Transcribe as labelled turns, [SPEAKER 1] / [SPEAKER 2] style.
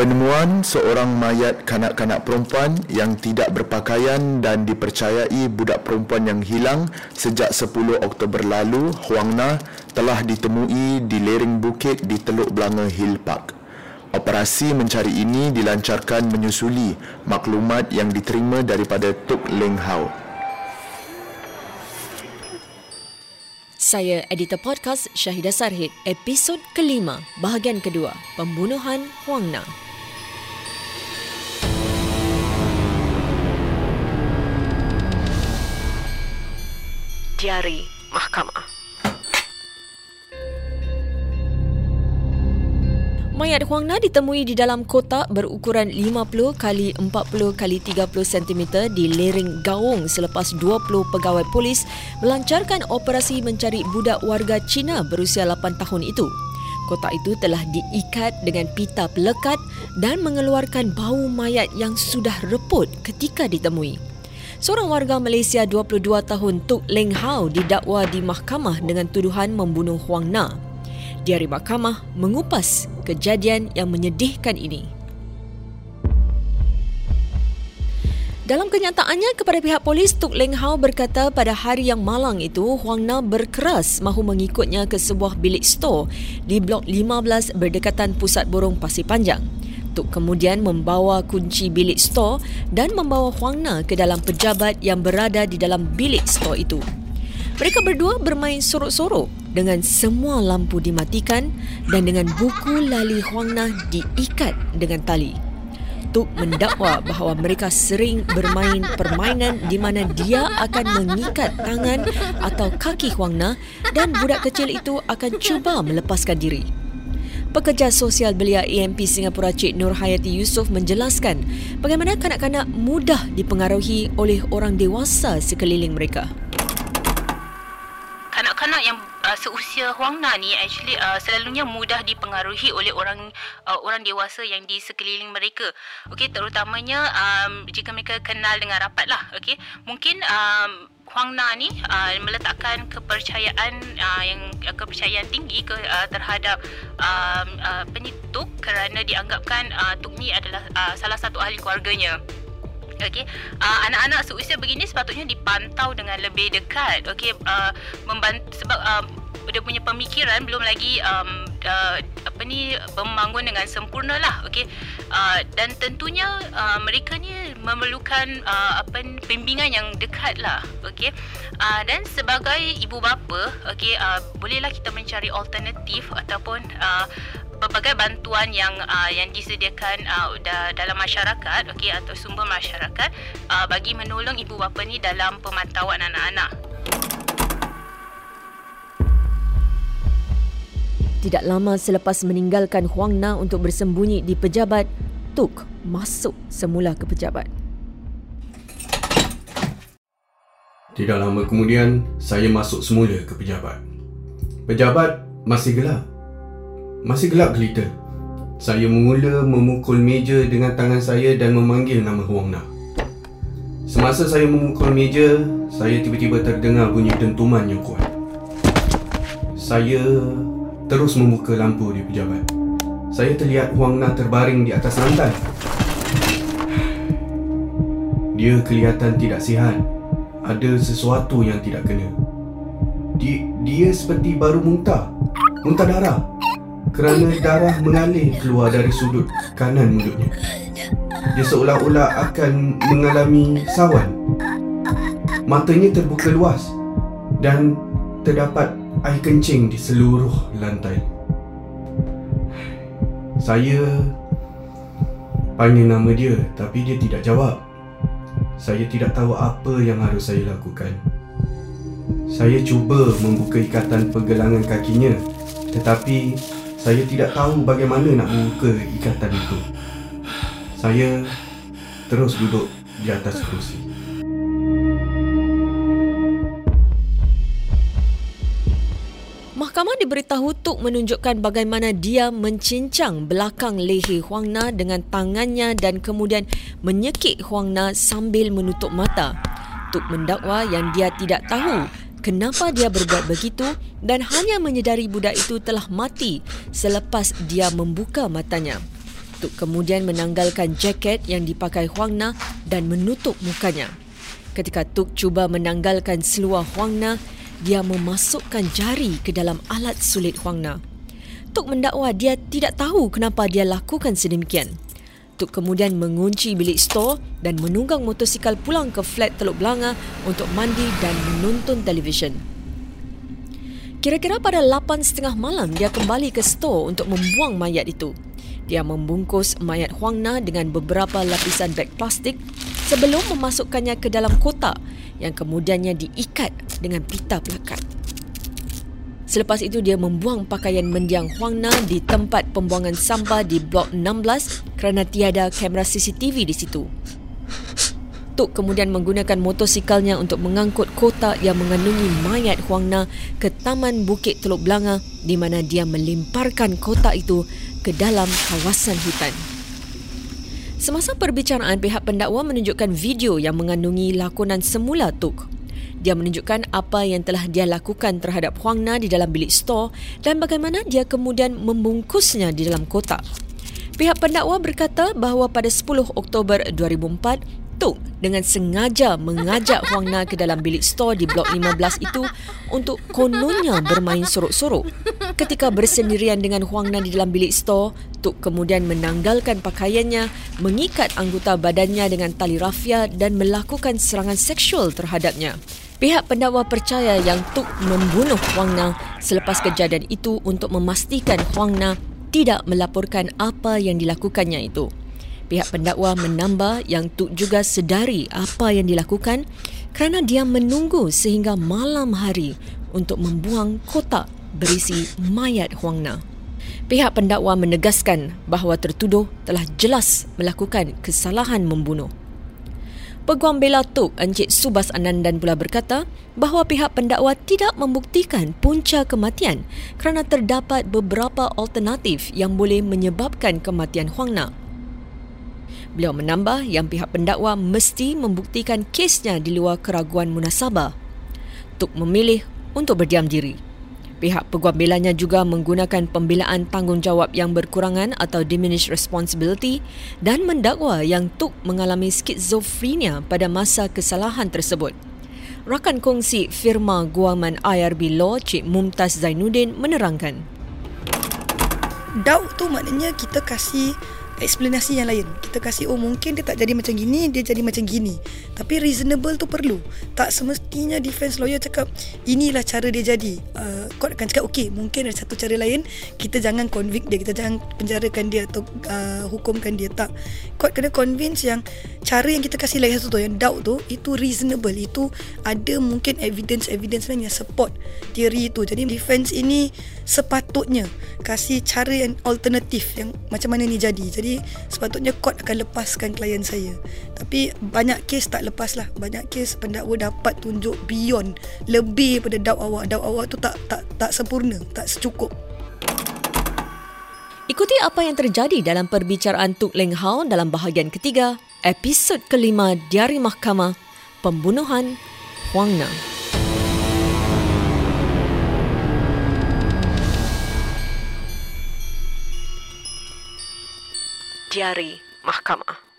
[SPEAKER 1] Penemuan seorang mayat kanak-kanak perempuan yang tidak berpakaian dan dipercayai budak perempuan yang hilang sejak 10 Oktober lalu, Huang Na, telah ditemui di lereng bukit di Teluk Belanga Hill Park. Operasi mencari ini dilancarkan menyusuli maklumat yang diterima daripada Tuk Leng Hao.
[SPEAKER 2] Saya editor podcast Syahidah Sarhid, episod kelima, bahagian kedua, Pembunuhan Huang Na. Diari Mahkamah. Mayat Huang Na ditemui di dalam kotak berukuran 50 kali 40 kali 30 cm di lereng Gaung selepas 20 pegawai polis melancarkan operasi mencari budak warga Cina berusia 8 tahun itu. Kotak itu telah diikat dengan pita pelekat dan mengeluarkan bau mayat yang sudah reput ketika ditemui. Seorang warga Malaysia 22 tahun Tuk Leng Hao didakwa di mahkamah dengan tuduhan membunuh Huang Na. Diari mahkamah mengupas kejadian yang menyedihkan ini. Dalam kenyataannya kepada pihak polis, Tuk Leng Hao berkata pada hari yang malang itu, Huang Na berkeras mahu mengikutnya ke sebuah bilik store di Blok 15 berdekatan Pusat Borong Pasir Panjang. Tuk kemudian membawa kunci bilik store dan membawa Huang Na ke dalam pejabat yang berada di dalam bilik store itu. Mereka berdua bermain sorok-sorok dengan semua lampu dimatikan dan dengan buku lali Huang Na diikat dengan tali. Tuk mendakwa bahawa mereka sering bermain permainan di mana dia akan mengikat tangan atau kaki Huang Na dan budak kecil itu akan cuba melepaskan diri. Pekerja sosial belia EMP Singapura Cik Nur Hayati Yusof menjelaskan bagaimana kanak-kanak mudah dipengaruhi oleh orang dewasa sekeliling mereka.
[SPEAKER 3] Kanak-kanak yang uh, seusia Huang Na ni actually uh, selalunya mudah dipengaruhi oleh orang uh, orang dewasa yang di sekeliling mereka. Okey, terutamanya um, jika mereka kenal dengan rapat lah. Okey, mungkin um, Huang Na ni uh, meletakkan kepercayaan uh, yang uh, kepercayaan tinggi ke uh, terhadap um, uh, penyituk kerana dianggapkan uh, Tuk ni adalah uh, salah satu ahli keluarganya. Okey, uh, anak-anak seusia begini sepatutnya dipantau dengan lebih dekat. Okey, uh, sebab uh, dia punya pemikiran belum lagi um, uh, apa ni membangun dengan sempurna lah okey? Uh, dan tentunya uh, mereka ni memerlukan uh, apa ni, bimbingan yang dekat lah okey? Uh, dan sebagai ibu bapa okey uh, bolehlah kita mencari alternatif ataupun uh, pelbagai bantuan yang uh, yang disediakan uh, da, dalam masyarakat okey atau sumber masyarakat uh, bagi menolong ibu bapa ni dalam pemantauan anak-anak
[SPEAKER 2] Tidak lama selepas meninggalkan Huang Na untuk bersembunyi di pejabat, Tuk masuk semula ke pejabat.
[SPEAKER 4] Tidak lama kemudian, saya masuk semula ke pejabat. Pejabat masih gelap. Masih gelap gelita. Saya mula memukul meja dengan tangan saya dan memanggil nama Huang Na. Semasa saya memukul meja, saya tiba-tiba terdengar bunyi dentuman yang kuat. Saya terus membuka lampu di pejabat. Saya terlihat Huang Na terbaring di atas lantai. Dia kelihatan tidak sihat. Ada sesuatu yang tidak kena. Dia, dia seperti baru muntah. Muntah darah. Kerana darah mengalir keluar dari sudut kanan mulutnya. Dia seolah-olah akan mengalami sawan. Matanya terbuka luas dan terdapat air kencing di seluruh lantai. Saya panggil nama dia tapi dia tidak jawab. Saya tidak tahu apa yang harus saya lakukan. Saya cuba membuka ikatan pergelangan kakinya tetapi saya tidak tahu bagaimana nak membuka ikatan itu. Saya terus duduk di atas kerusi.
[SPEAKER 2] Mahkamah diberitahu Tuk menunjukkan bagaimana dia mencincang belakang leher Huang Na dengan tangannya dan kemudian menyekik Huang Na sambil menutup mata. Tuk mendakwa yang dia tidak tahu kenapa dia berbuat begitu dan hanya menyedari budak itu telah mati selepas dia membuka matanya. Tuk kemudian menanggalkan jaket yang dipakai Huang Na dan menutup mukanya. Ketika Tuk cuba menanggalkan seluar Huang Na, dia memasukkan jari ke dalam alat sulit Huang Na. Tuk mendakwa dia tidak tahu kenapa dia lakukan sedemikian. Tuk kemudian mengunci bilik store dan menunggang motosikal pulang ke flat Teluk Belanga untuk mandi dan menonton televisyen. Kira-kira pada 8.30 malam dia kembali ke store untuk membuang mayat itu. Dia membungkus mayat Huang Na dengan beberapa lapisan beg plastik sebelum memasukkannya ke dalam kotak yang kemudiannya diikat dengan pita pelakat. Selepas itu dia membuang pakaian mendiang Huang Na di tempat pembuangan sampah di blok 16 kerana tiada kamera CCTV di situ. Tuk kemudian menggunakan motosikalnya untuk mengangkut kotak yang mengandungi mayat Huang Na ke Taman Bukit Teluk Belanga di mana dia melimparkan kotak itu ke dalam kawasan hutan. Semasa perbicaraan, pihak pendakwa menunjukkan video yang mengandungi lakonan semula Tuk. Dia menunjukkan apa yang telah dia lakukan terhadap Huang Na di dalam bilik store dan bagaimana dia kemudian membungkusnya di dalam kotak. Pihak pendakwa berkata bahawa pada 10 Oktober 2004, Tuk dengan sengaja mengajak Huang Na ke dalam bilik store di blok 15 itu untuk kononnya bermain sorok-sorok. Ketika bersendirian dengan Huang Na di dalam bilik store, Tuk kemudian menanggalkan pakaiannya, mengikat anggota badannya dengan tali rafia dan melakukan serangan seksual terhadapnya. Pihak pendakwa percaya yang Tuk membunuh Huang Na selepas kejadian itu untuk memastikan Huang Na tidak melaporkan apa yang dilakukannya itu. Pihak pendakwa menambah yang Tuk juga sedari apa yang dilakukan kerana dia menunggu sehingga malam hari untuk membuang kotak berisi mayat Huang Na. Pihak pendakwa menegaskan bahawa tertuduh telah jelas melakukan kesalahan membunuh. Peguam bela Tuk Encik Subas Anandan pula berkata bahawa pihak pendakwa tidak membuktikan punca kematian kerana terdapat beberapa alternatif yang boleh menyebabkan kematian Huang Na. Beliau menambah yang pihak pendakwa mesti membuktikan kesnya di luar keraguan munasabah. Tuk memilih untuk berdiam diri. Pihak peguam belanya juga menggunakan pembelaan tanggungjawab yang berkurangan atau diminished responsibility dan mendakwa yang Tuk mengalami skizofrenia pada masa kesalahan tersebut. Rakan kongsi firma guaman IRB Law Cik Mumtaz Zainuddin menerangkan.
[SPEAKER 5] Doubt tu maknanya kita kasih eksplanasi yang lain. Kita kasih oh mungkin dia tak jadi macam gini, dia jadi macam gini. Tapi reasonable tu perlu. Tak semestinya defense lawyer cakap inilah cara dia jadi. Uh, court akan cakap okey, mungkin ada satu cara lain, kita jangan convict dia, kita jangan penjarakan dia atau uh, hukumkan dia tak. Court kena convince yang cara yang kita kasih satu tu yang doubt tu itu reasonable. Itu ada mungkin evidence-evidence lain yang support teori itu. Jadi defense ini sepatutnya kasih cara yang alternatif yang macam mana ni jadi. Jadi sepatutnya court akan lepaskan klien saya tapi banyak kes tak lepas lah banyak kes pendakwa dapat tunjuk beyond lebih pada doubt awak doubt awak tu tak tak tak sempurna tak secukup
[SPEAKER 2] Ikuti apa yang terjadi dalam perbicaraan Tuk Leng Hao dalam bahagian ketiga, episod kelima Diari Mahkamah, Pembunuhan Huang Na. Diari Mahkamah